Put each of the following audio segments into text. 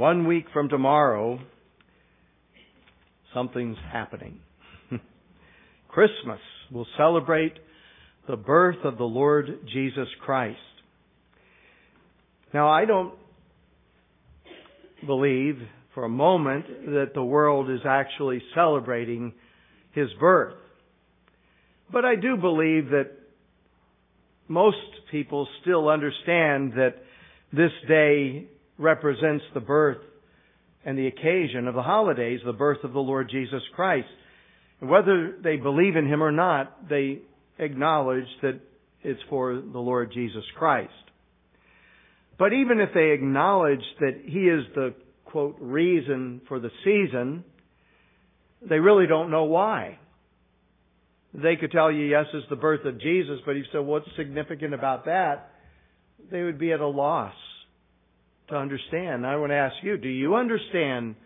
One week from tomorrow, something's happening. Christmas will celebrate the birth of the Lord Jesus Christ. Now, I don't believe for a moment that the world is actually celebrating his birth. But I do believe that most people still understand that this day represents the birth and the occasion of the holidays, the birth of the Lord Jesus Christ. And whether they believe in Him or not, they acknowledge that it's for the Lord Jesus Christ. But even if they acknowledge that He is the, quote, reason for the season, they really don't know why. They could tell you, yes, it's the birth of Jesus, but if you said, what's significant about that? They would be at a loss to understand. I want to ask you, do you understand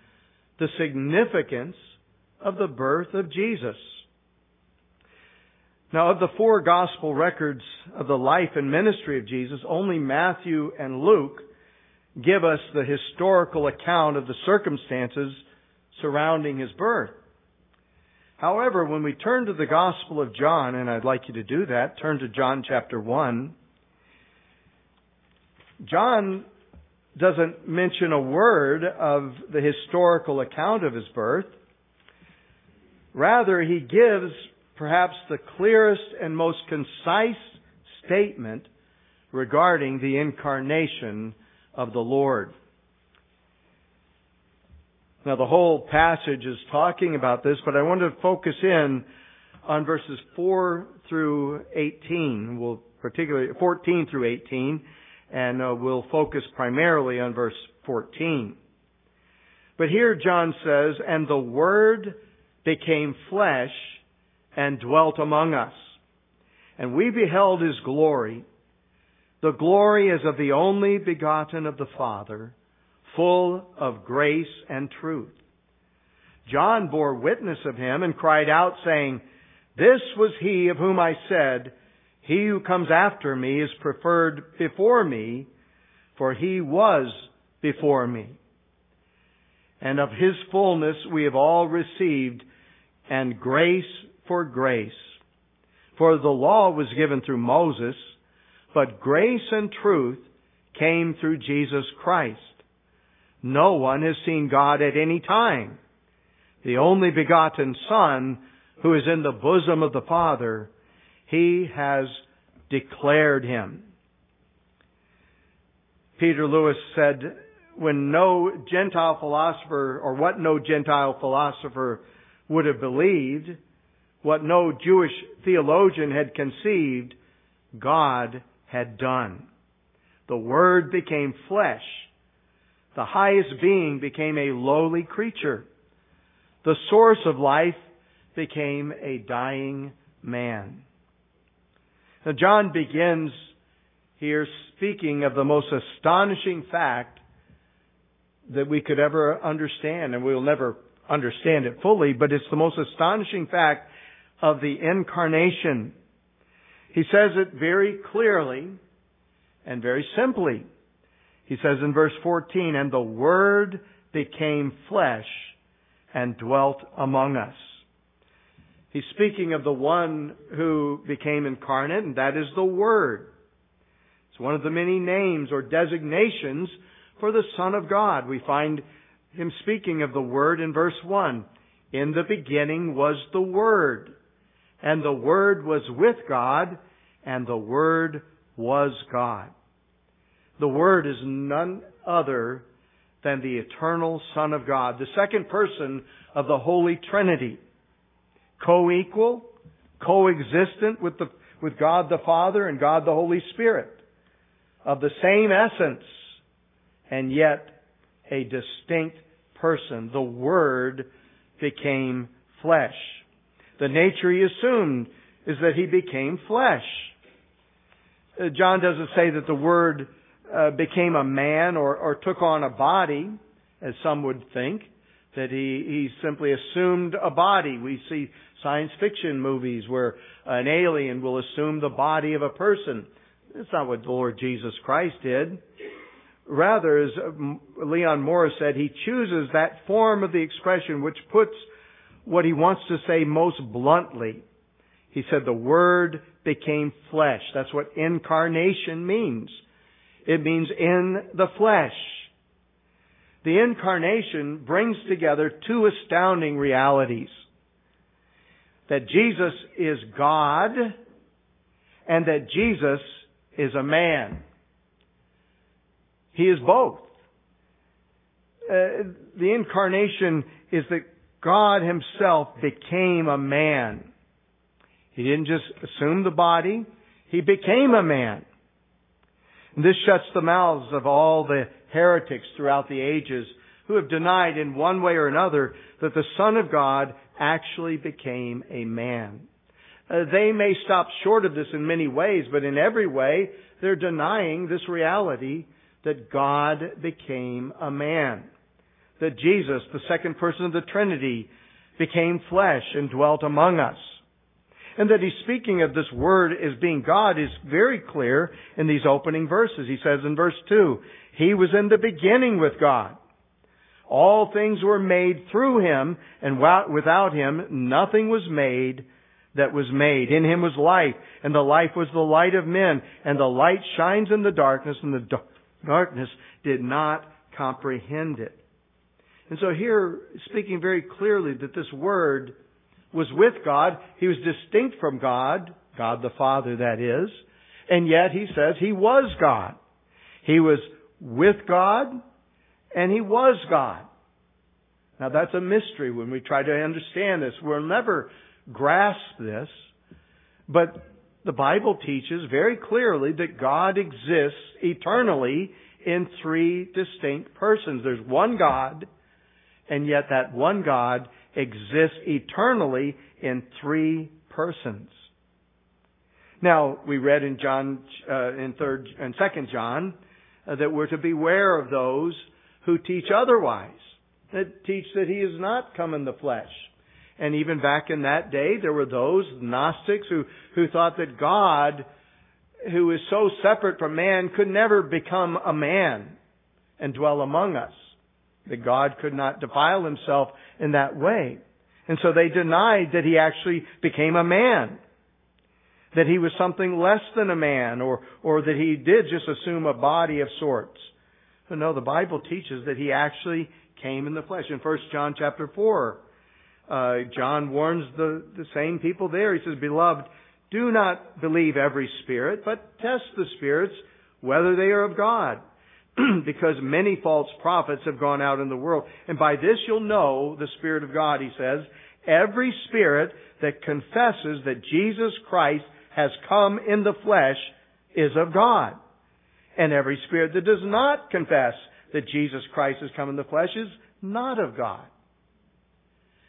the significance of the birth of Jesus? Now, of the four gospel records of the life and ministry of Jesus, only Matthew and Luke give us the historical account of the circumstances surrounding his birth. However, when we turn to the Gospel of John, and I'd like you to do that, turn to John chapter 1. John doesn't mention a word of the historical account of his birth. Rather, he gives perhaps the clearest and most concise statement regarding the incarnation of the Lord. Now the whole passage is talking about this, but I want to focus in on verses 4 through 18. We'll particularly 14 through 18 and uh, we'll focus primarily on verse 14. But here John says, and the word became flesh and dwelt among us. And we beheld his glory, the glory as of the only begotten of the Father, full of grace and truth. John bore witness of him and cried out saying, This was he of whom I said, He who comes after me is preferred before me, for he was before me. And of his fullness we have all received, and grace for grace. For the law was given through Moses, but grace and truth came through Jesus Christ. No one has seen God at any time. The only begotten Son, who is in the bosom of the Father, He has declared Him. Peter Lewis said, when no Gentile philosopher, or what no Gentile philosopher would have believed, what no Jewish theologian had conceived, God had done. The Word became flesh the highest being became a lowly creature. The source of life became a dying man. Now, John begins here speaking of the most astonishing fact that we could ever understand, and we'll never understand it fully, but it's the most astonishing fact of the incarnation. He says it very clearly and very simply. He says in verse 14, and the Word became flesh and dwelt among us. He's speaking of the one who became incarnate, and that is the Word. It's one of the many names or designations for the Son of God. We find him speaking of the Word in verse 1. In the beginning was the Word, and the Word was with God, and the Word was God. The Word is none other than the eternal Son of God, the second person of the Holy Trinity. Co-equal, coexistent with the, with God the Father and God the Holy Spirit. Of the same essence, and yet a distinct person. The Word became flesh. The nature he assumed is that he became flesh. Uh, John doesn't say that the Word uh, became a man or, or took on a body, as some would think, that he, he simply assumed a body. We see science fiction movies where an alien will assume the body of a person. That's not what the Lord Jesus Christ did. Rather, as um, Leon Morris said, he chooses that form of the expression which puts what he wants to say most bluntly. He said the Word became flesh. That's what incarnation means. It means in the flesh. The incarnation brings together two astounding realities. That Jesus is God and that Jesus is a man. He is both. Uh, the incarnation is that God himself became a man. He didn't just assume the body, he became a man. This shuts the mouths of all the heretics throughout the ages who have denied in one way or another that the Son of God actually became a man. Uh, they may stop short of this in many ways, but in every way, they're denying this reality that God became a man. That Jesus, the second person of the Trinity, became flesh and dwelt among us. And that he's speaking of this word as being God is very clear in these opening verses. He says in verse 2, He was in the beginning with God. All things were made through Him, and without Him nothing was made that was made. In Him was life, and the life was the light of men, and the light shines in the darkness, and the darkness did not comprehend it. And so here, speaking very clearly that this Word was with God, He was distinct from God, God the Father that is, and yet He says He was God. He was with God, and He was God. Now that's a mystery when we try to understand this. We'll never grasp this, but the Bible teaches very clearly that God exists eternally in three distinct persons. There's one God, and yet that one God exists eternally in three persons. Now, we read in John, uh, in third and second John, uh, that we're to beware of those who teach otherwise, that teach that he is not come in the flesh. And even back in that day, there were those Gnostics who, who thought that God, who is so separate from man, could never become a man and dwell among us. That God could not defile himself in that way. And so they denied that he actually became a man. That he was something less than a man or, or that he did just assume a body of sorts. But no, the Bible teaches that he actually came in the flesh. In 1 John chapter 4, uh, John warns the, the same people there. He says, Beloved, do not believe every spirit, but test the spirits whether they are of God. because many false prophets have gone out in the world. And by this you'll know the Spirit of God, he says. Every spirit that confesses that Jesus Christ has come in the flesh is of God. And every spirit that does not confess that Jesus Christ has come in the flesh is not of God.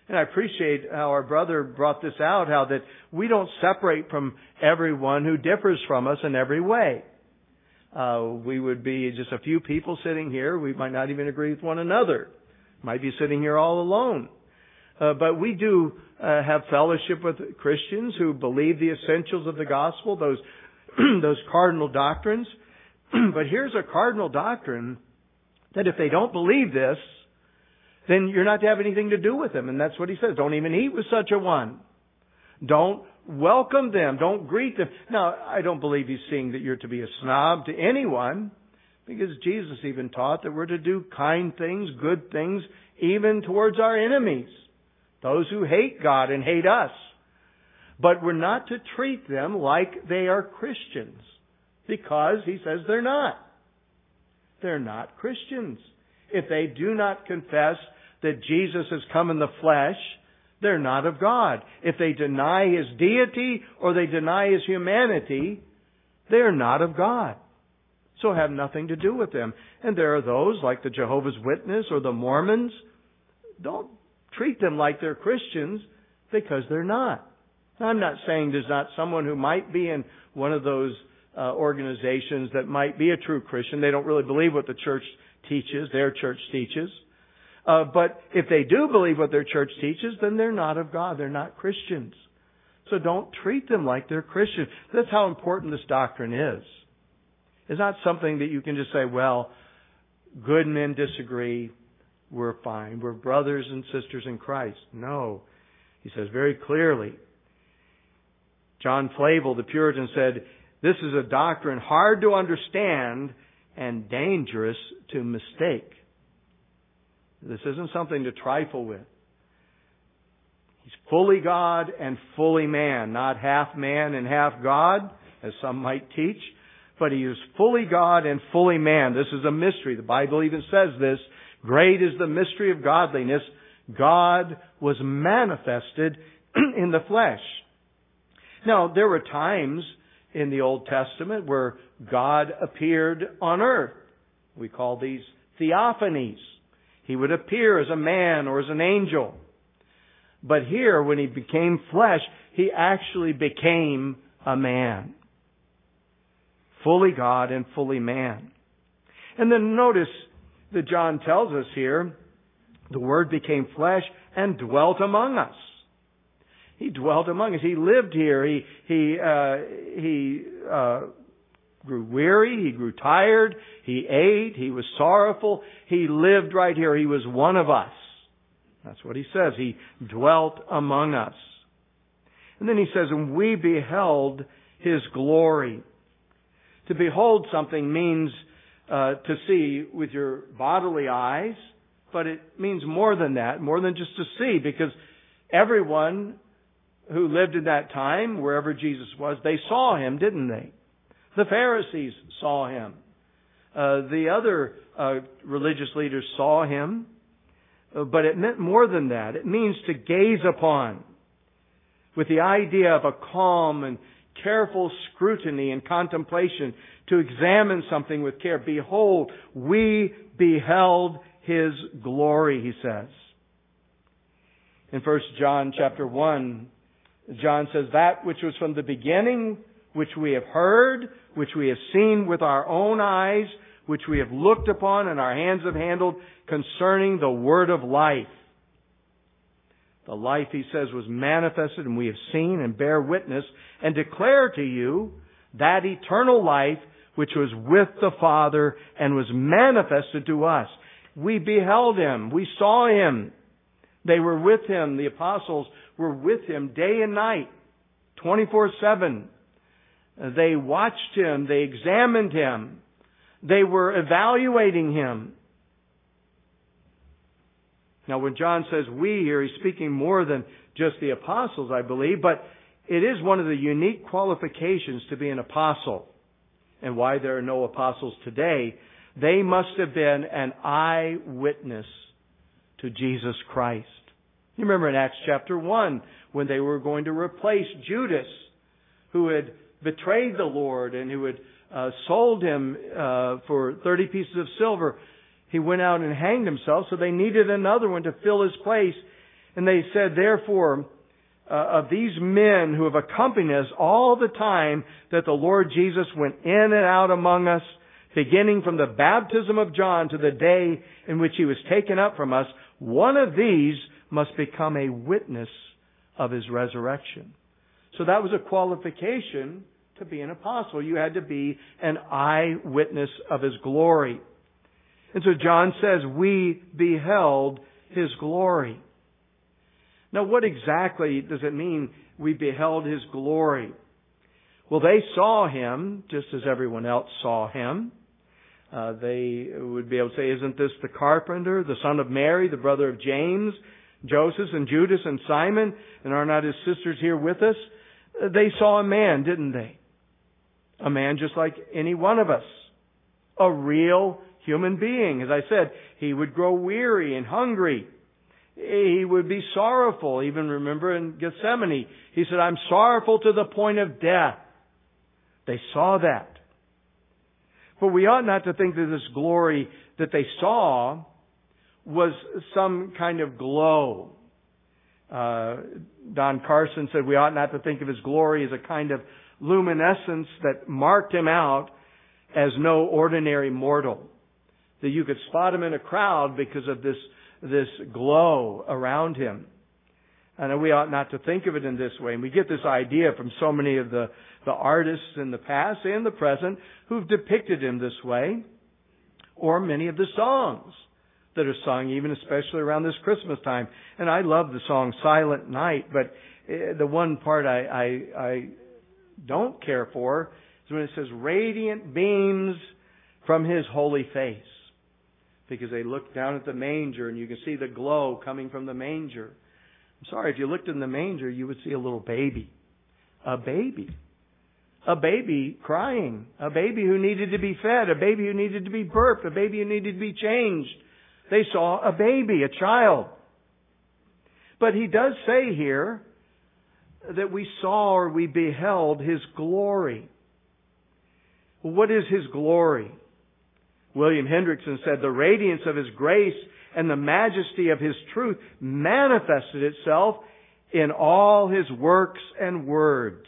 And I appreciate how our brother brought this out, how that we don't separate from everyone who differs from us in every way. Uh, we would be just a few people sitting here. We might not even agree with one another. Might be sitting here all alone. Uh, but we do uh, have fellowship with Christians who believe the essentials of the gospel, those those cardinal doctrines. but here's a cardinal doctrine that if they don't believe this, then you're not to have anything to do with them. And that's what he says. Don't even eat with such a one. Don't welcome them. Don't greet them. Now, I don't believe he's saying that you're to be a snob to anyone, because Jesus even taught that we're to do kind things, good things, even towards our enemies, those who hate God and hate us. But we're not to treat them like they are Christians, because he says they're not. They're not Christians. If they do not confess that Jesus has come in the flesh, they're not of God. If they deny His deity or they deny His humanity, they're not of God. So have nothing to do with them. And there are those like the Jehovah's Witness or the Mormons. Don't treat them like they're Christians because they're not. I'm not saying there's not someone who might be in one of those uh, organizations that might be a true Christian. They don't really believe what the church teaches, their church teaches. Uh, but if they do believe what their church teaches, then they're not of God. They're not Christians. So don't treat them like they're Christians. That's how important this doctrine is. It's not something that you can just say, well, good men disagree, we're fine. We're brothers and sisters in Christ. No. He says very clearly. John Flavel, the Puritan, said, This is a doctrine hard to understand and dangerous to mistake. This isn't something to trifle with. He's fully God and fully man, not half man and half God, as some might teach, but he is fully God and fully man. This is a mystery. The Bible even says this. Great is the mystery of godliness. God was manifested in the flesh. Now, there were times in the Old Testament where God appeared on earth. We call these theophanies. He would appear as a man or as an angel. But here, when he became flesh, he actually became a man. Fully God and fully man. And then notice that John tells us here, the Word became flesh and dwelt among us. He dwelt among us. He lived here. He, he, uh, he, uh, grew weary. He grew tired. He ate. He was sorrowful. He lived right here. He was one of us. That's what he says. He dwelt among us. And then he says, and we beheld his glory. To behold something means uh, to see with your bodily eyes, but it means more than that, more than just to see, because everyone who lived in that time, wherever Jesus was, they saw him, didn't they? The Pharisees saw him. Uh, the other uh, religious leaders saw him, uh, but it meant more than that. It means to gaze upon with the idea of a calm and careful scrutiny and contemplation to examine something with care. Behold, we beheld his glory, he says. In 1 John chapter 1, John says, that which was from the beginning, which we have heard, which we have seen with our own eyes, which we have looked upon and our hands have handled concerning the word of life. The life, he says, was manifested and we have seen and bear witness and declare to you that eternal life which was with the Father and was manifested to us. We beheld him. We saw him. They were with him. The apostles were with him day and night, 24-7. They watched him. They examined him. They were evaluating him. Now when John says we here, he's speaking more than just the apostles, I believe, but it is one of the unique qualifications to be an apostle and why there are no apostles today. They must have been an eyewitness to Jesus Christ. You remember in Acts chapter 1 when they were going to replace Judas, who had betrayed the Lord and who had uh, sold him uh, for 30 pieces of silver. He went out and hanged himself, so they needed another one to fill his place. And they said, therefore, uh, of these men who have accompanied us all the time that the Lord Jesus went in and out among us, beginning from the baptism of John to the day in which he was taken up from us, one of these must become a witness of his resurrection. So that was a qualification to be an apostle. You had to be an eyewitness of his glory. And so John says, we beheld his glory. Now what exactly does it mean we beheld his glory? Well, they saw him just as everyone else saw him. Uh, they would be able to say, isn't this the carpenter, the son of Mary, the brother of James, Joseph and Judas and Simon, and are not his sisters here with us? They saw a man, didn't they? A man just like any one of us. A real human being. As I said, he would grow weary and hungry. He would be sorrowful. Even remember in Gethsemane, he said, I'm sorrowful to the point of death. They saw that. But we ought not to think that this glory that they saw was some kind of glow. Uh, Don Carson said we ought not to think of his glory as a kind of luminescence that marked him out as no ordinary mortal. That you could spot him in a crowd because of this, this glow around him. And we ought not to think of it in this way. And we get this idea from so many of the, the artists in the past and the present who've depicted him this way. or many of the songs that are sung, even especially around this Christmas time. And I love the song Silent Night, but eh, the one part I, I, I don't care for is when it says radiant beams from his holy face. Because they look down at the manger and you can see the glow coming from the manger. I'm sorry, if you looked in the manger, you would see a little baby. A baby. A baby crying. A baby who needed to be fed. A baby who needed to be burped. A baby who needed to be changed. They saw a baby, a child. But he does say here that we saw or we beheld his glory. What is his glory? William Hendriksen said the radiance of his grace and the majesty of his truth manifested itself in all his works and words.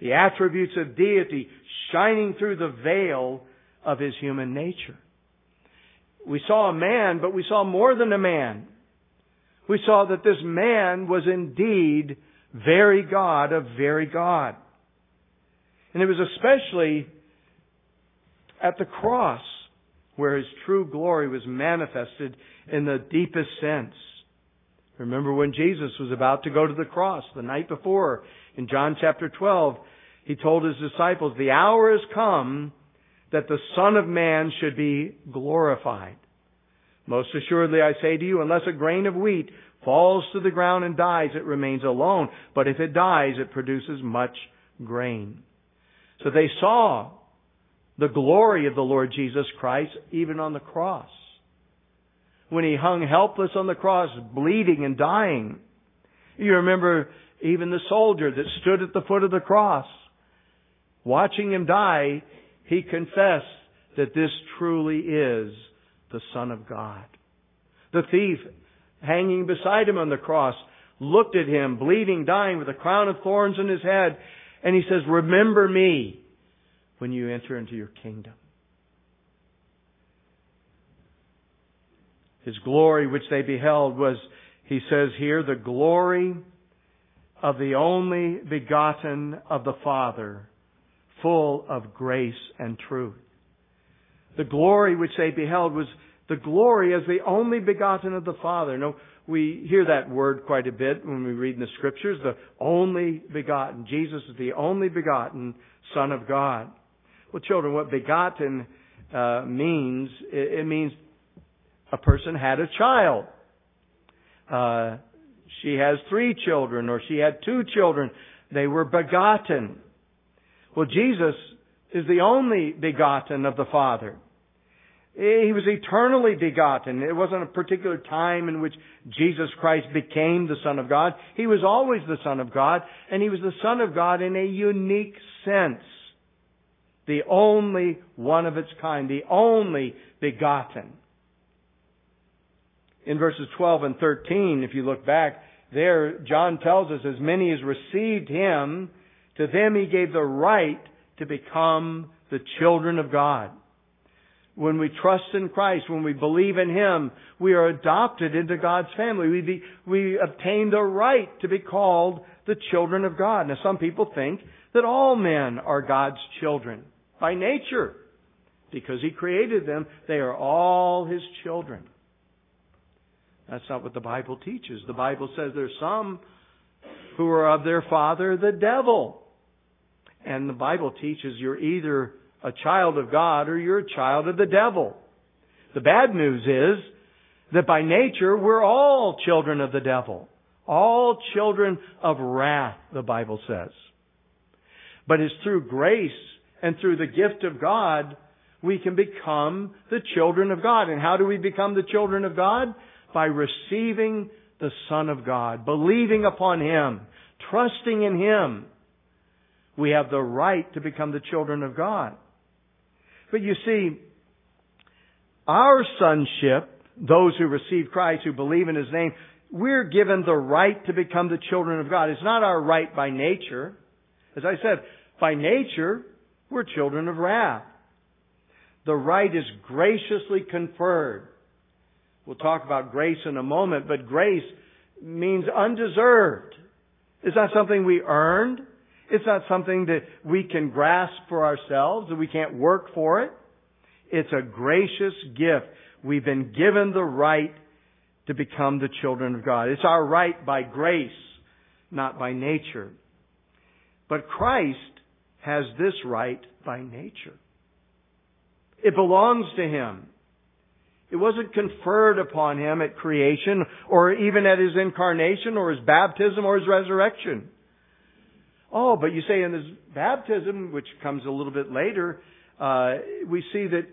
The attributes of deity shining through the veil of his human nature. We saw a man, but we saw more than a man. We saw that this man was indeed very God of very God. And it was especially at the cross where his true glory was manifested in the deepest sense. Remember when Jesus was about to go to the cross the night before in John chapter 12, he told his disciples, the hour has come that the Son of Man should be glorified. Most assuredly I say to you, unless a grain of wheat falls to the ground and dies, it remains alone. But if it dies, it produces much grain. So they saw the glory of the Lord Jesus Christ even on the cross. When he hung helpless on the cross, bleeding and dying. You remember even the soldier that stood at the foot of the cross. Watching him die, he confessed that this truly is the Son of God. The thief hanging beside him on the cross looked at him, bleeding, dying with a crown of thorns in his head, and he says, remember me when you enter into your kingdom. His glory which they beheld was, he says here, the glory of the only begotten of the Father, full of grace and truth. The glory which they beheld was the glory as the only begotten of the Father. No, we hear that word quite a bit when we read in the scriptures, the only begotten. Jesus is the only begotten Son of God. Well, children, what begotten uh, means, it, it, means a person had a child. Uh, she has three children, or she had two children. They were begotten. Well, Jesus is the only begotten of the Father. Eh, he was eternally begotten. It wasn't a particular time in which Jesus Christ became the Son of God. He was always the Son of God, and He was the Son of God in a unique sense the only one of its kind, the only begotten. In verses 12 and 13, if you look back, there John tells us, as many as received him, to them he gave the right to become the children of God. When we trust in Christ, when we believe in Him, we are adopted into God's family. We, be, we obtain the right to be called the children of God. Now some people think that all men are God's children by nature. Because He created them, they are all His children. That's not what the Bible teaches. The Bible says there's some who are of their father, the devil. And the Bible teaches you're either a child of God or you're a child of the devil. The bad news is that by nature we're all children of the devil. All children of wrath, the Bible says. But it's through grace and through the gift of God, we can become the children of God. And how do we become the children of God? By receiving the Son of God, believing upon Him, trusting in Him. We have the right to become the children of God. But you see, our sonship, those who receive Christ, who believe in His name, we're given the right to become the children of God. It's not our right by nature. As I said, by nature, we're children of wrath. The right is graciously conferred. We'll talk about grace in a moment, but grace means undeserved. It's not something we earned. It's not something that we can grasp for ourselves, that we can't work for it. It's a gracious gift. We've been given the right to become the children of God. It's our right by grace, not by nature. But Christ has this right by nature. It belongs to Him. It wasn't conferred upon Him at creation or even at His incarnation or His baptism or His resurrection. Oh, but you say in His baptism, which comes a little bit later, uh, we see that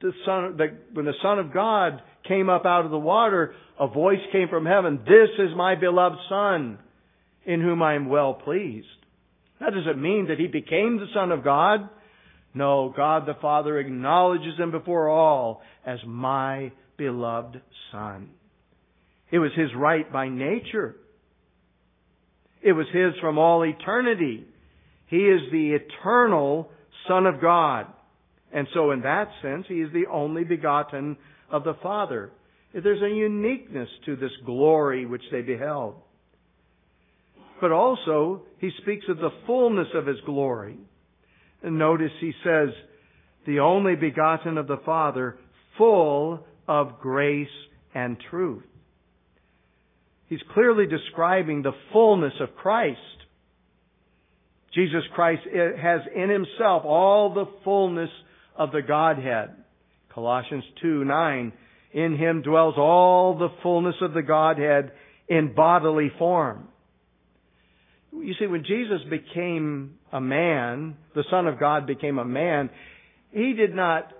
the Son, that when the Son of God came up out of the water, a voice came from heaven, This is my beloved Son, in whom I am well pleased. That doesn't mean that he became the Son of God. No, God the Father acknowledges him before all as my beloved Son. It was his right by nature. It was his from all eternity. He is the eternal Son of God. And so in that sense, he is the only begotten of the Father. There's a uniqueness to this glory which they beheld. But also, he speaks of the fullness of his glory. And notice he says, the only begotten of the Father, full of grace and truth. He's clearly describing the fullness of Christ. Jesus Christ has in himself all the fullness of the Godhead. Colossians 2 9. In him dwells all the fullness of the Godhead in bodily form. You see, when Jesus became a man, the Son of God became a man, he did not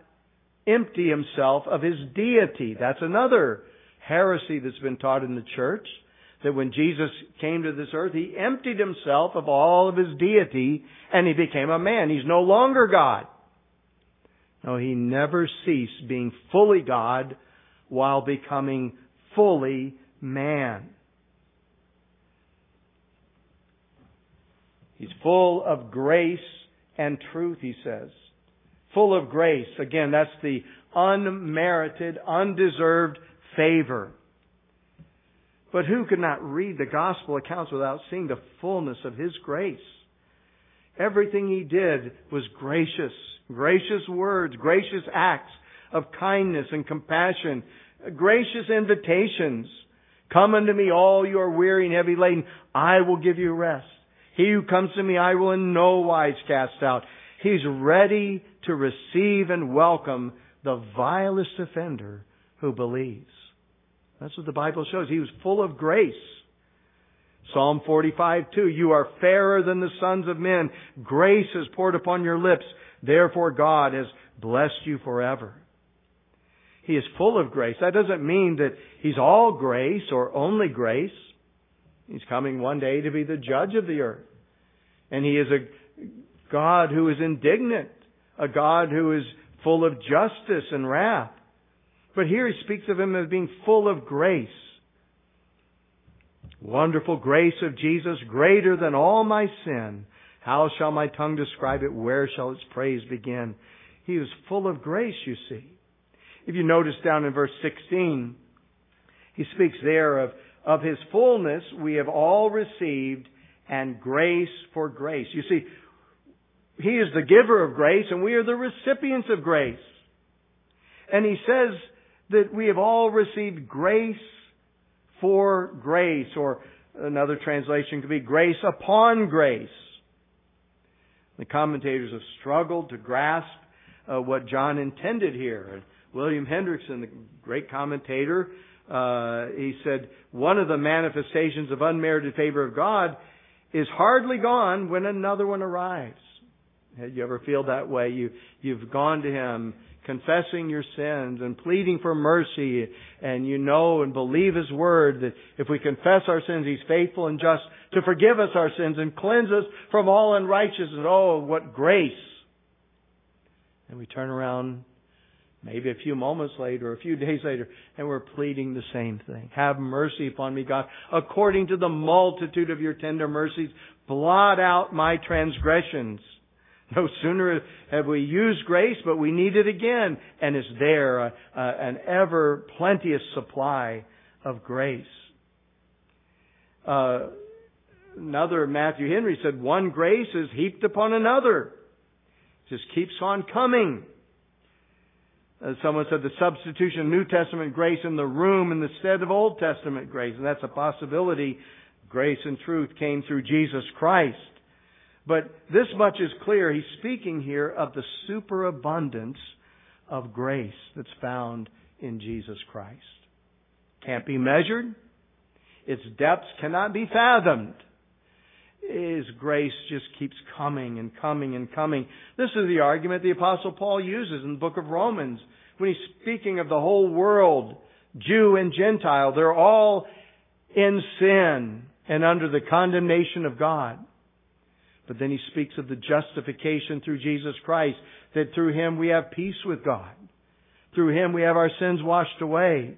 empty himself of his deity. That's another heresy that's been taught in the church. That when Jesus came to this earth, he emptied himself of all of his deity and he became a man. He's no longer God. No, he never ceased being fully God while becoming fully man. He's full of grace and truth, he says. Full of grace. Again, that's the unmerited, undeserved favor. But who could not read the gospel accounts without seeing the fullness of his grace? Everything he did was gracious. Gracious words, gracious acts of kindness and compassion, gracious invitations. Come unto me, all you are weary and heavy laden. I will give you rest. He who comes to me, I will in no wise cast out. He's ready to receive and welcome the vilest offender who believes. That's what the Bible shows. He was full of grace. Psalm 45, 2. You are fairer than the sons of men. Grace is poured upon your lips. Therefore God has blessed you forever. He is full of grace. That doesn't mean that He's all grace or only grace. He's coming one day to be the judge of the earth. And He is a God who is indignant, a God who is full of justice and wrath. But here He speaks of Him as being full of grace. Wonderful grace of Jesus, greater than all my sin. How shall my tongue describe it? Where shall its praise begin? He was full of grace, you see. If you notice down in verse 16, he speaks there of, of his fullness we have all received and grace for grace. You see, he is the giver of grace and we are the recipients of grace. And he says that we have all received grace for grace, or another translation could be grace upon grace. The commentators have struggled to grasp uh, what John intended here. William Hendriksen, the great commentator, uh, he said one of the manifestations of unmerited favor of God is hardly gone when another one arrives. You ever feel that way? You you've gone to Him confessing your sins and pleading for mercy and you know and believe His Word that if we confess our sins, He's faithful and just to forgive us our sins and cleanse us from all unrighteousness. Oh, what grace! And we turn around maybe a few moments later a few days later and we're pleading the same thing. Have mercy upon me, God, according to the multitude of your tender mercies. Blot out my transgressions. No sooner have we used grace, but we need it again. And it's there, an ever plenteous supply of grace. Uh, another Matthew Henry said, one grace is heaped upon another. It just keeps on coming. Uh, someone said the substitution of New Testament grace in the room in the stead of Old Testament grace. And that's a possibility. Grace and truth came through Jesus Christ. But this much is clear. He's speaking here of the superabundance of grace that's found in Jesus Christ. Can't be measured. Its depths cannot be fathomed. His grace just keeps coming and coming and coming. This is the argument the apostle Paul uses in the book of Romans when he's speaking of the whole world, Jew and Gentile. They're all in sin and under the condemnation of God. But then he speaks of the justification through Jesus Christ, that through him we have peace with God. Through him we have our sins washed away.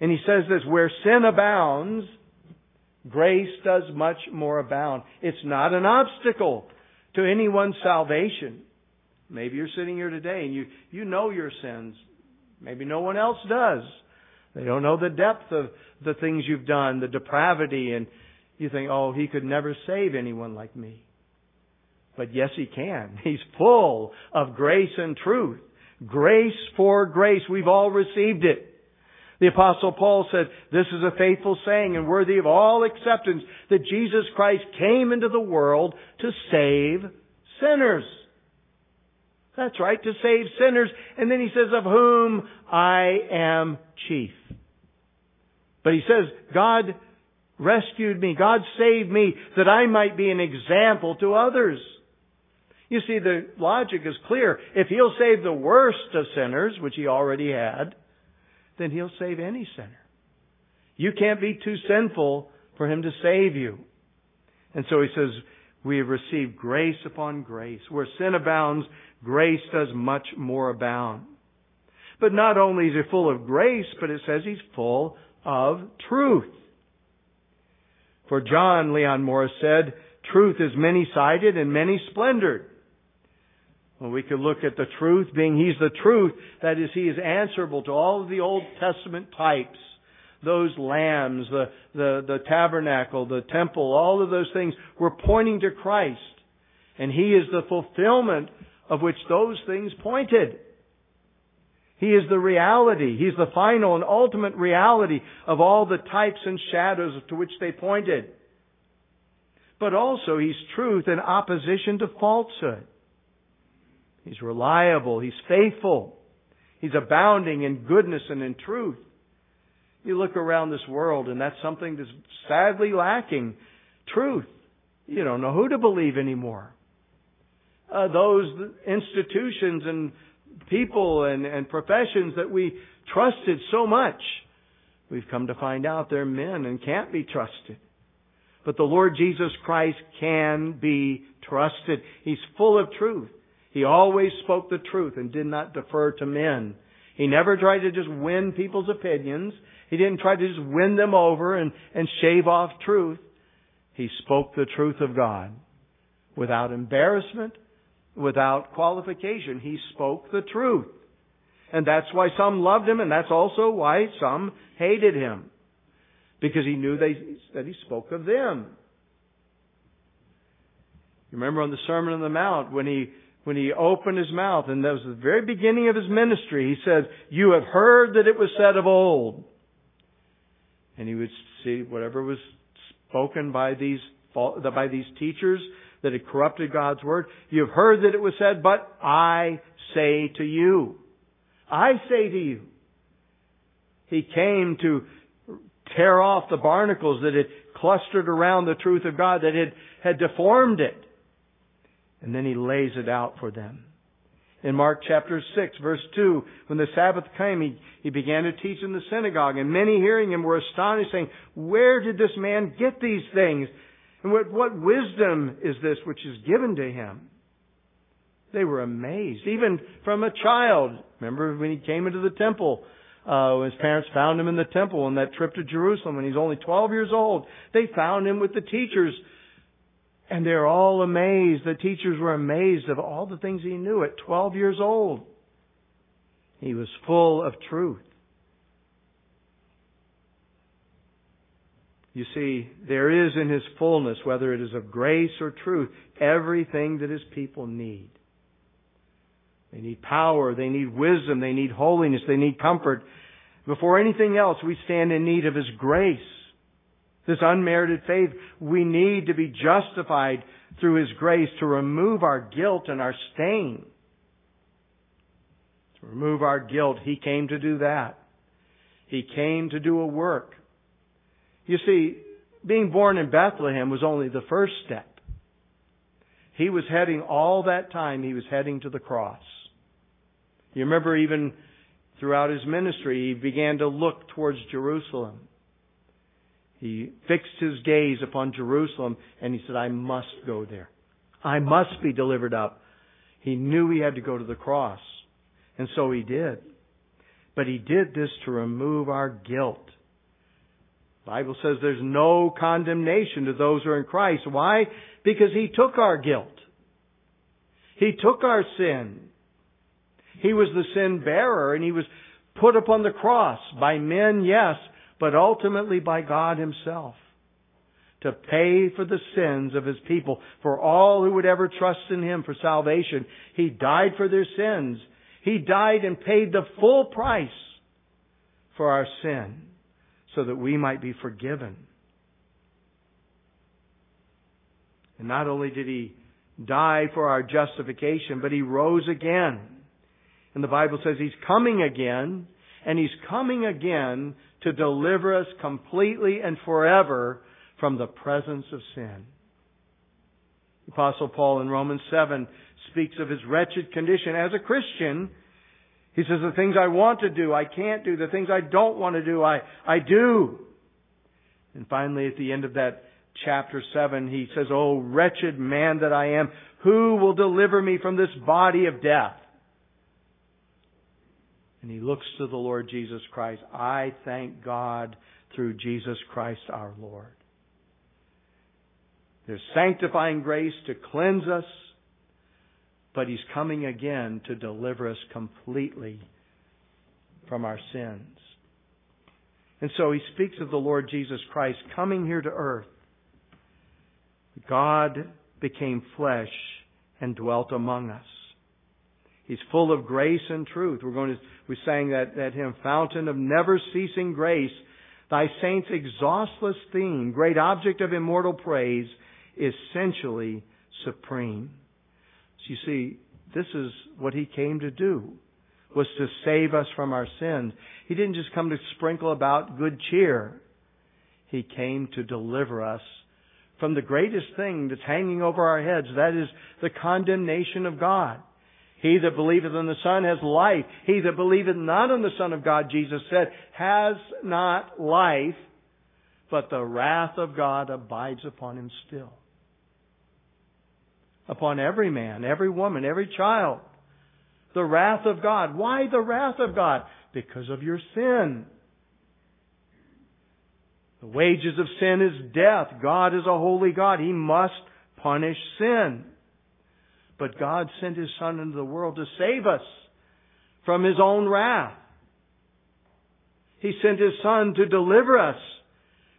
And he says this, where sin abounds, grace does much more abound. It's not an obstacle to anyone's salvation. Maybe you're sitting here today and you, you know your sins. Maybe no one else does. They don't know the depth of the things you've done, the depravity, and you think, oh, he could never save anyone like me. But yes, he can. He's full of grace and truth. Grace for grace. We've all received it. The apostle Paul said, this is a faithful saying and worthy of all acceptance that Jesus Christ came into the world to save sinners. That's right, to save sinners. And then he says, of whom I am chief. But he says, God rescued me. God saved me that I might be an example to others. You see, the logic is clear. If he'll save the worst of sinners, which he already had, then he'll save any sinner. You can't be too sinful for him to save you. And so he says, we have received grace upon grace. Where sin abounds, grace does much more abound. But not only is he full of grace, but it says he's full of truth. For John, Leon Morris said, truth is many-sided and many-splendored. Well, we could look at the truth being He's the truth. That is, He is answerable to all of the Old Testament types. Those lambs, the, the, the tabernacle, the temple, all of those things were pointing to Christ. And He is the fulfillment of which those things pointed. He is the reality. He's the final and ultimate reality of all the types and shadows to which they pointed. But also, He's truth in opposition to falsehood. He's reliable. He's faithful. He's abounding in goodness and in truth. You look around this world and that's something that's sadly lacking. Truth. You don't know who to believe anymore. Uh, those institutions and people and, and professions that we trusted so much, we've come to find out they're men and can't be trusted. But the Lord Jesus Christ can be trusted. He's full of truth. He always spoke the truth and did not defer to men. He never tried to just win people's opinions. He didn't try to just win them over and, and shave off truth. He spoke the truth of God without embarrassment, without qualification. He spoke the truth. And that's why some loved him and that's also why some hated him. Because he knew they, that he spoke of them. You remember on the Sermon on the Mount when he when he opened his mouth, and that was the very beginning of his ministry, he said, You have heard that it was said of old. And he would see whatever was spoken by these, by these teachers that had corrupted God's word. You have heard that it was said, but I say to you. I say to you. He came to tear off the barnacles that had clustered around the truth of God, that had, had deformed it. And then he lays it out for them. In Mark chapter 6 verse 2, when the Sabbath came, he, he began to teach in the synagogue, and many hearing him were astonished, saying, Where did this man get these things? And what, what wisdom is this which is given to him? They were amazed, even from a child. Remember when he came into the temple, uh, when his parents found him in the temple on that trip to Jerusalem when he's only 12 years old. They found him with the teachers and they're all amazed. The teachers were amazed of all the things he knew at 12 years old. He was full of truth. You see, there is in his fullness, whether it is of grace or truth, everything that his people need. They need power. They need wisdom. They need holiness. They need comfort. Before anything else, we stand in need of His grace. This unmerited faith, we need to be justified through His grace to remove our guilt and our stain. To remove our guilt, He came to do that. He came to do a work. You see, being born in Bethlehem was only the first step. He was heading all that time, he was heading to the cross. You remember even throughout his ministry, he began to look towards Jerusalem. He fixed his gaze upon Jerusalem and he said, I must go there. I must be delivered up. He knew he had to go to the cross. And so he did. But he did this to remove our guilt. The Bible says there's no condemnation to those who are in Christ. Why? Because he took our guilt. He took our sin. He was the sin bearer and he was put upon the cross by men, yes, but ultimately by God himself to pay for the sins of his people, for all who would ever trust in him for salvation. He died for their sins. He died and paid the full price for our sin so that we might be forgiven. And not only did he die for our justification, but he rose again. And the Bible says he's coming again, and he's coming again to deliver us completely and forever from the presence of sin. Apostle Paul in Romans 7 speaks of his wretched condition as a Christian. He says, the things I want to do, I can't do. The things I don't want to do, I, I do. And finally, at the end of that chapter 7, he says, Oh, wretched man that I am, who will deliver me from this body of death? And he looks to the Lord Jesus Christ. I thank God through Jesus Christ our Lord. There's sanctifying grace to cleanse us, but He's coming again to deliver us completely from our sins. And so He speaks of the Lord Jesus Christ coming here to earth. God became flesh and dwelt among us. He's full of grace and truth. We're going to, we sang that, that hymn, Fountain of Never Ceasing Grace. Thy saints' exhaustless theme, great object of immortal praise, essentially supreme. So you see, this is what he came to do, was to save us from our sins. He didn't just come to sprinkle about good cheer. He came to deliver us from the greatest thing that's hanging over our heads, that is the condemnation of God. He that believeth in the Son has life. He that believeth not in the Son of God, Jesus said, has not life, but the wrath of God abides upon him still. Upon every man, every woman, every child. The wrath of God. Why the wrath of God? Because of your sin. The wages of sin is death. God is a holy God. He must punish sin. But God sent His Son into the world to save us from His own wrath. He sent His Son to deliver us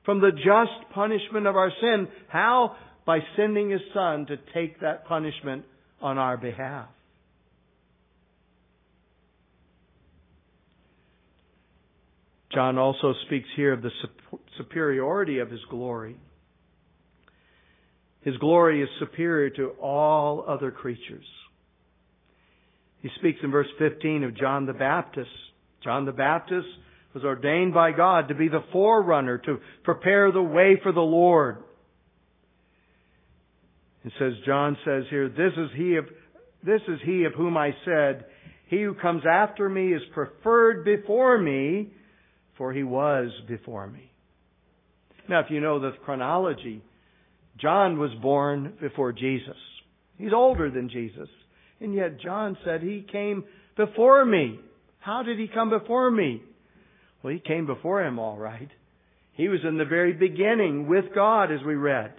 from the just punishment of our sin. How? By sending His Son to take that punishment on our behalf. John also speaks here of the superiority of His glory. His glory is superior to all other creatures. He speaks in verse 15 of John the Baptist. John the Baptist was ordained by God to be the forerunner, to prepare the way for the Lord. It says, John says here, this is he of, this is he of whom I said, he who comes after me is preferred before me, for he was before me. Now, if you know the chronology, John was born before Jesus. He's older than Jesus. And yet John said he came before me. How did he come before me? Well, he came before him all right. He was in the very beginning with God as we read.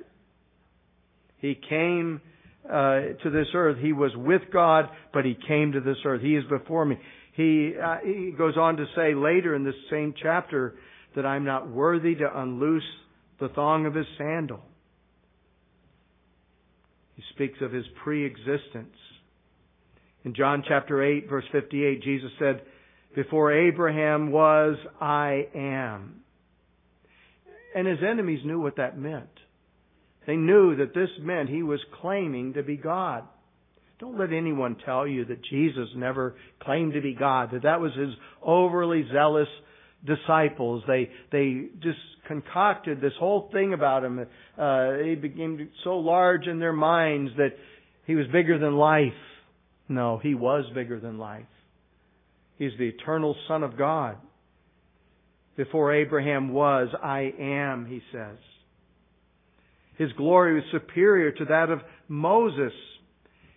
He came uh, to this earth. He was with God, but he came to this earth. He is before me. He, uh, he goes on to say later in this same chapter that I'm not worthy to unloose the thong of his sandal. He speaks of his pre-existence. In John chapter 8 verse 58, Jesus said, Before Abraham was, I am. And his enemies knew what that meant. They knew that this meant he was claiming to be God. Don't let anyone tell you that Jesus never claimed to be God, that that was his overly zealous disciples. They, they just concocted this whole thing about him. Uh, he became so large in their minds that he was bigger than life. No, he was bigger than life. He's the eternal Son of God. Before Abraham was, I am, he says. His glory was superior to that of Moses.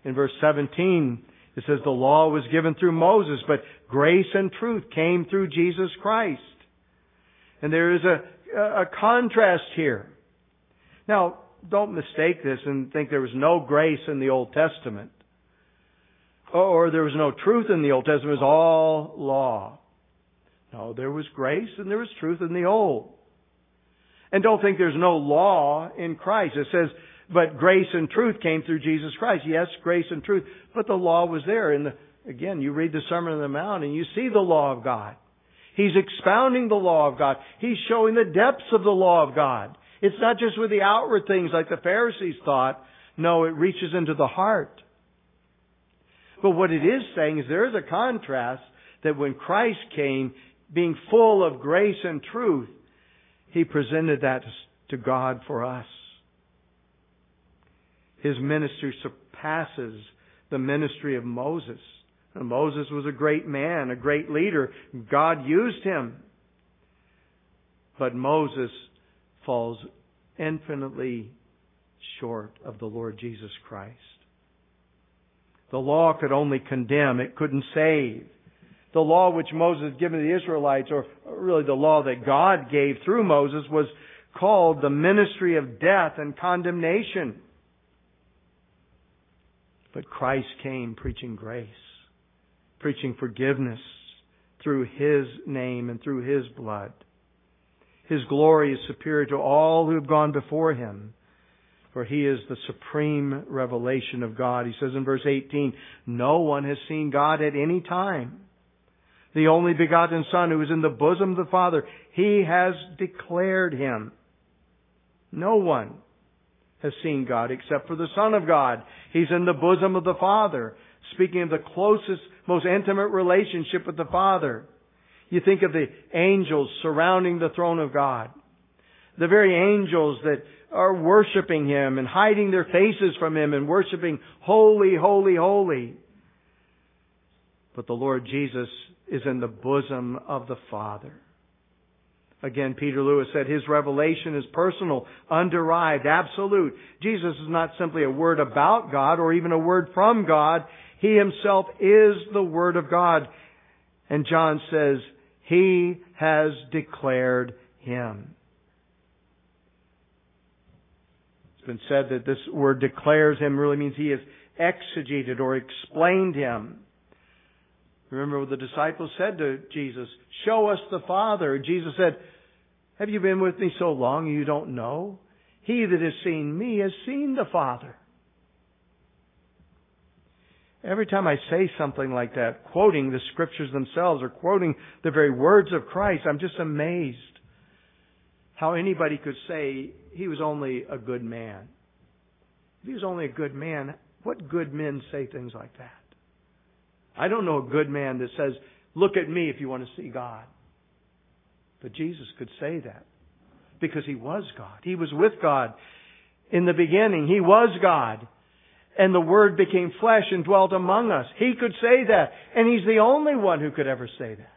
In verse 17, it says the law was given through Moses, but grace and truth came through Jesus Christ. And there is a, a contrast here. Now, don't mistake this and think there was no grace in the Old Testament. Oh, or there was no truth in the Old Testament. It was all law. No, there was grace and there was truth in the Old. And don't think there's no law in Christ. It says, but grace and truth came through Jesus Christ. Yes, grace and truth, but the law was there. And the, again, you read the Sermon on the Mount and you see the law of God. He's expounding the law of God. He's showing the depths of the law of God. It's not just with the outward things like the Pharisees thought. No, it reaches into the heart. But what it is saying is there is a contrast that when Christ came, being full of grace and truth, He presented that to God for us. His ministry surpasses the ministry of Moses. And Moses was a great man, a great leader. God used him. But Moses falls infinitely short of the Lord Jesus Christ. The law could only condemn, it couldn't save. The law which Moses had given to the Israelites, or really the law that God gave through Moses, was called the ministry of death and condemnation. But Christ came preaching grace, preaching forgiveness through His name and through His blood. His glory is superior to all who have gone before Him, for He is the supreme revelation of God. He says in verse 18, No one has seen God at any time. The only begotten Son who is in the bosom of the Father, He has declared Him. No one has seen God except for the Son of God. He's in the bosom of the Father. Speaking of the closest, most intimate relationship with the Father. You think of the angels surrounding the throne of God. The very angels that are worshiping Him and hiding their faces from Him and worshiping holy, holy, holy. But the Lord Jesus is in the bosom of the Father. Again, Peter Lewis said his revelation is personal, underived, absolute. Jesus is not simply a word about God or even a word from God. He himself is the Word of God. And John says, He has declared Him. It's been said that this word declares Him really means He has exegeted or explained Him. Remember what the disciples said to Jesus, show us the Father. Jesus said, have you been with me so long you don't know? He that has seen me has seen the Father. Every time I say something like that, quoting the scriptures themselves or quoting the very words of Christ, I'm just amazed how anybody could say he was only a good man. If he was only a good man, what good men say things like that? I don't know a good man that says, look at me if you want to see God. But Jesus could say that because he was God. He was with God in the beginning. He was God. And the Word became flesh and dwelt among us. He could say that. And He's the only one who could ever say that.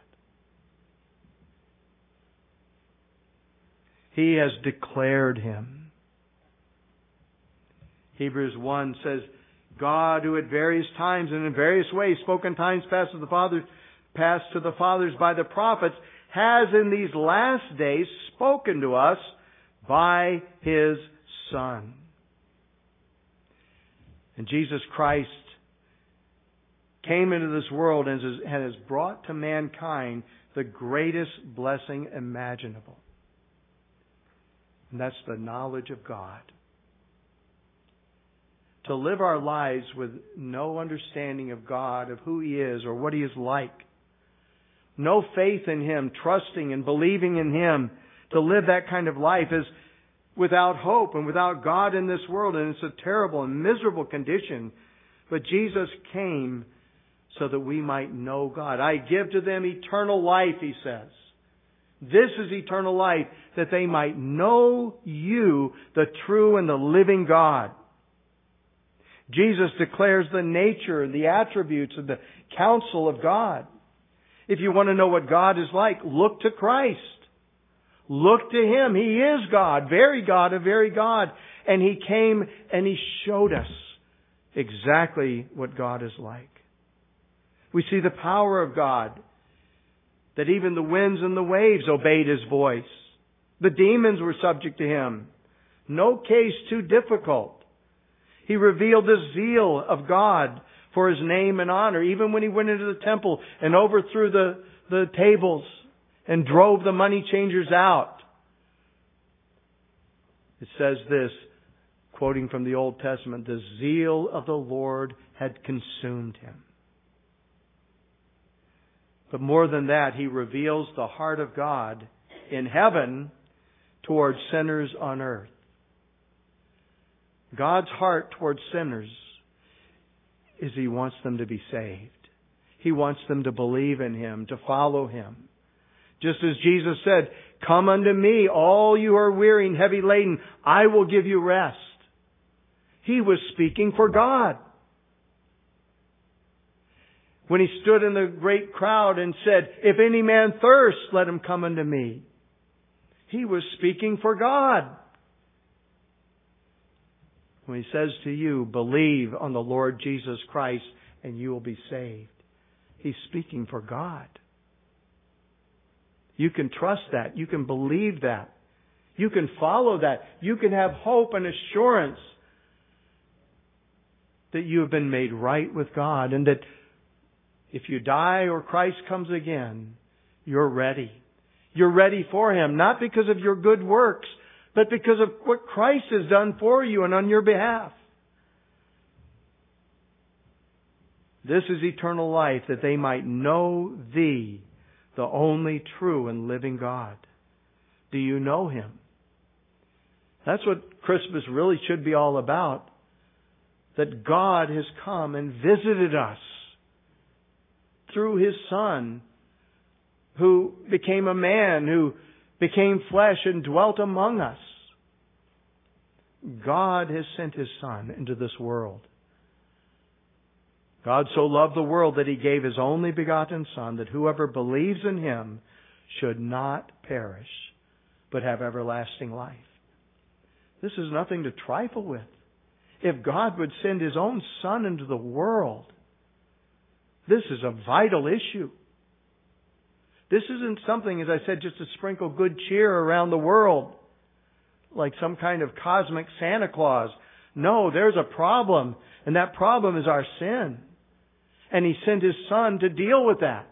He has declared Him. Hebrews 1 says, God who at various times and in various ways spoke in times past to the fathers, past to the fathers by the prophets, has in these last days spoken to us by His Son. And Jesus Christ came into this world and has brought to mankind the greatest blessing imaginable. And that's the knowledge of God. To live our lives with no understanding of God, of who He is, or what He is like. No faith in Him, trusting and believing in Him. To live that kind of life is without hope and without God in this world, and it's a terrible and miserable condition. But Jesus came so that we might know God. I give to them eternal life, He says. This is eternal life, that they might know you, the true and the living God. Jesus declares the nature and the attributes of the counsel of God. If you want to know what God is like, look to Christ. Look to Him. He is God, very God, a very God. And He came and He showed us exactly what God is like. We see the power of God, that even the winds and the waves obeyed His voice. The demons were subject to Him. No case too difficult. He revealed the zeal of God for His name and honor, even when He went into the temple and overthrew the, the tables and drove the money changers out. It says this, quoting from the Old Testament, the zeal of the Lord had consumed him. But more than that, he reveals the heart of God in heaven towards sinners on earth. God's heart towards sinners is He wants them to be saved. He wants them to believe in Him, to follow Him. Just as Jesus said, Come unto me, all you are weary and heavy laden, I will give you rest. He was speaking for God. When he stood in the great crowd and said, If any man thirst, let him come unto me. He was speaking for God. When he says to you, believe on the Lord Jesus Christ and you will be saved. He's speaking for God. You can trust that. You can believe that. You can follow that. You can have hope and assurance that you have been made right with God and that if you die or Christ comes again, you're ready. You're ready for Him, not because of your good works, but because of what Christ has done for you and on your behalf. This is eternal life, that they might know Thee, the only true and living God. Do you know Him? That's what Christmas really should be all about. That God has come and visited us through His Son, who became a man, who became flesh and dwelt among us. God has sent His Son into this world. God so loved the world that He gave His only begotten Son that whoever believes in Him should not perish, but have everlasting life. This is nothing to trifle with. If God would send His own Son into the world, this is a vital issue. This isn't something, as I said, just to sprinkle good cheer around the world, like some kind of cosmic Santa Claus. No, there's a problem, and that problem is our sin. And He sent His Son to deal with that,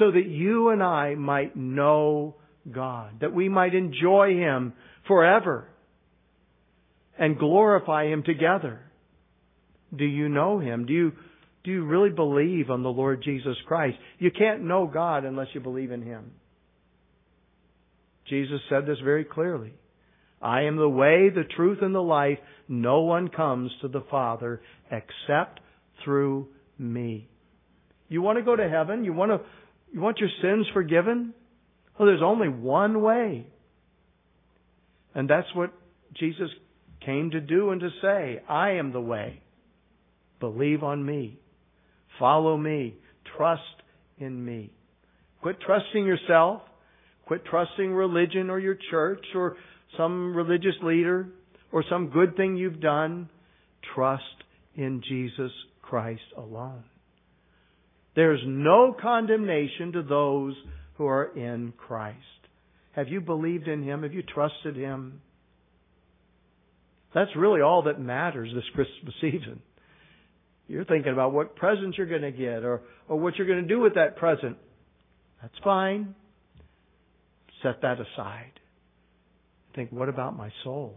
so that you and I might know God, that we might enjoy Him forever, and glorify Him together. Do you know Him? Do you do you really believe on the Lord Jesus Christ? You can't know God unless you believe in Him. Jesus said this very clearly. I am the way, the truth, and the life. No one comes to the Father except through me. You want to go to heaven? You want to, you want your sins forgiven? Well, there's only one way. And that's what Jesus came to do and to say. I am the way. Believe on me. Follow me. Trust in me. Quit trusting yourself. Quit trusting religion or your church or some religious leader or some good thing you've done. Trust in Jesus Christ alone. There's no condemnation to those who are in Christ. Have you believed in Him? Have you trusted Him? That's really all that matters this Christmas season. You're thinking about what presents you're going to get or, or what you're going to do with that present. That's fine. Set that aside. Think, what about my soul?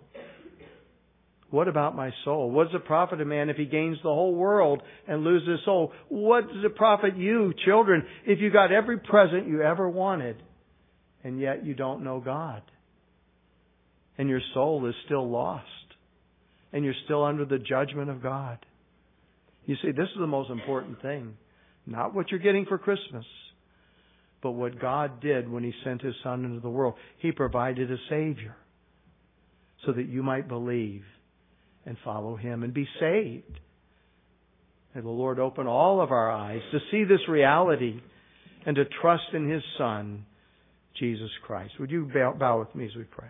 What about my soul? What does it profit a man if he gains the whole world and loses his soul? What does it profit you, children, if you got every present you ever wanted and yet you don't know God? And your soul is still lost. And you're still under the judgment of God. You see, this is the most important thing. Not what you're getting for Christmas, but what God did when He sent His Son into the world. He provided a Savior so that you might believe and follow Him and be saved. May the Lord open all of our eyes to see this reality and to trust in His Son, Jesus Christ. Would you bow, with me as we pray?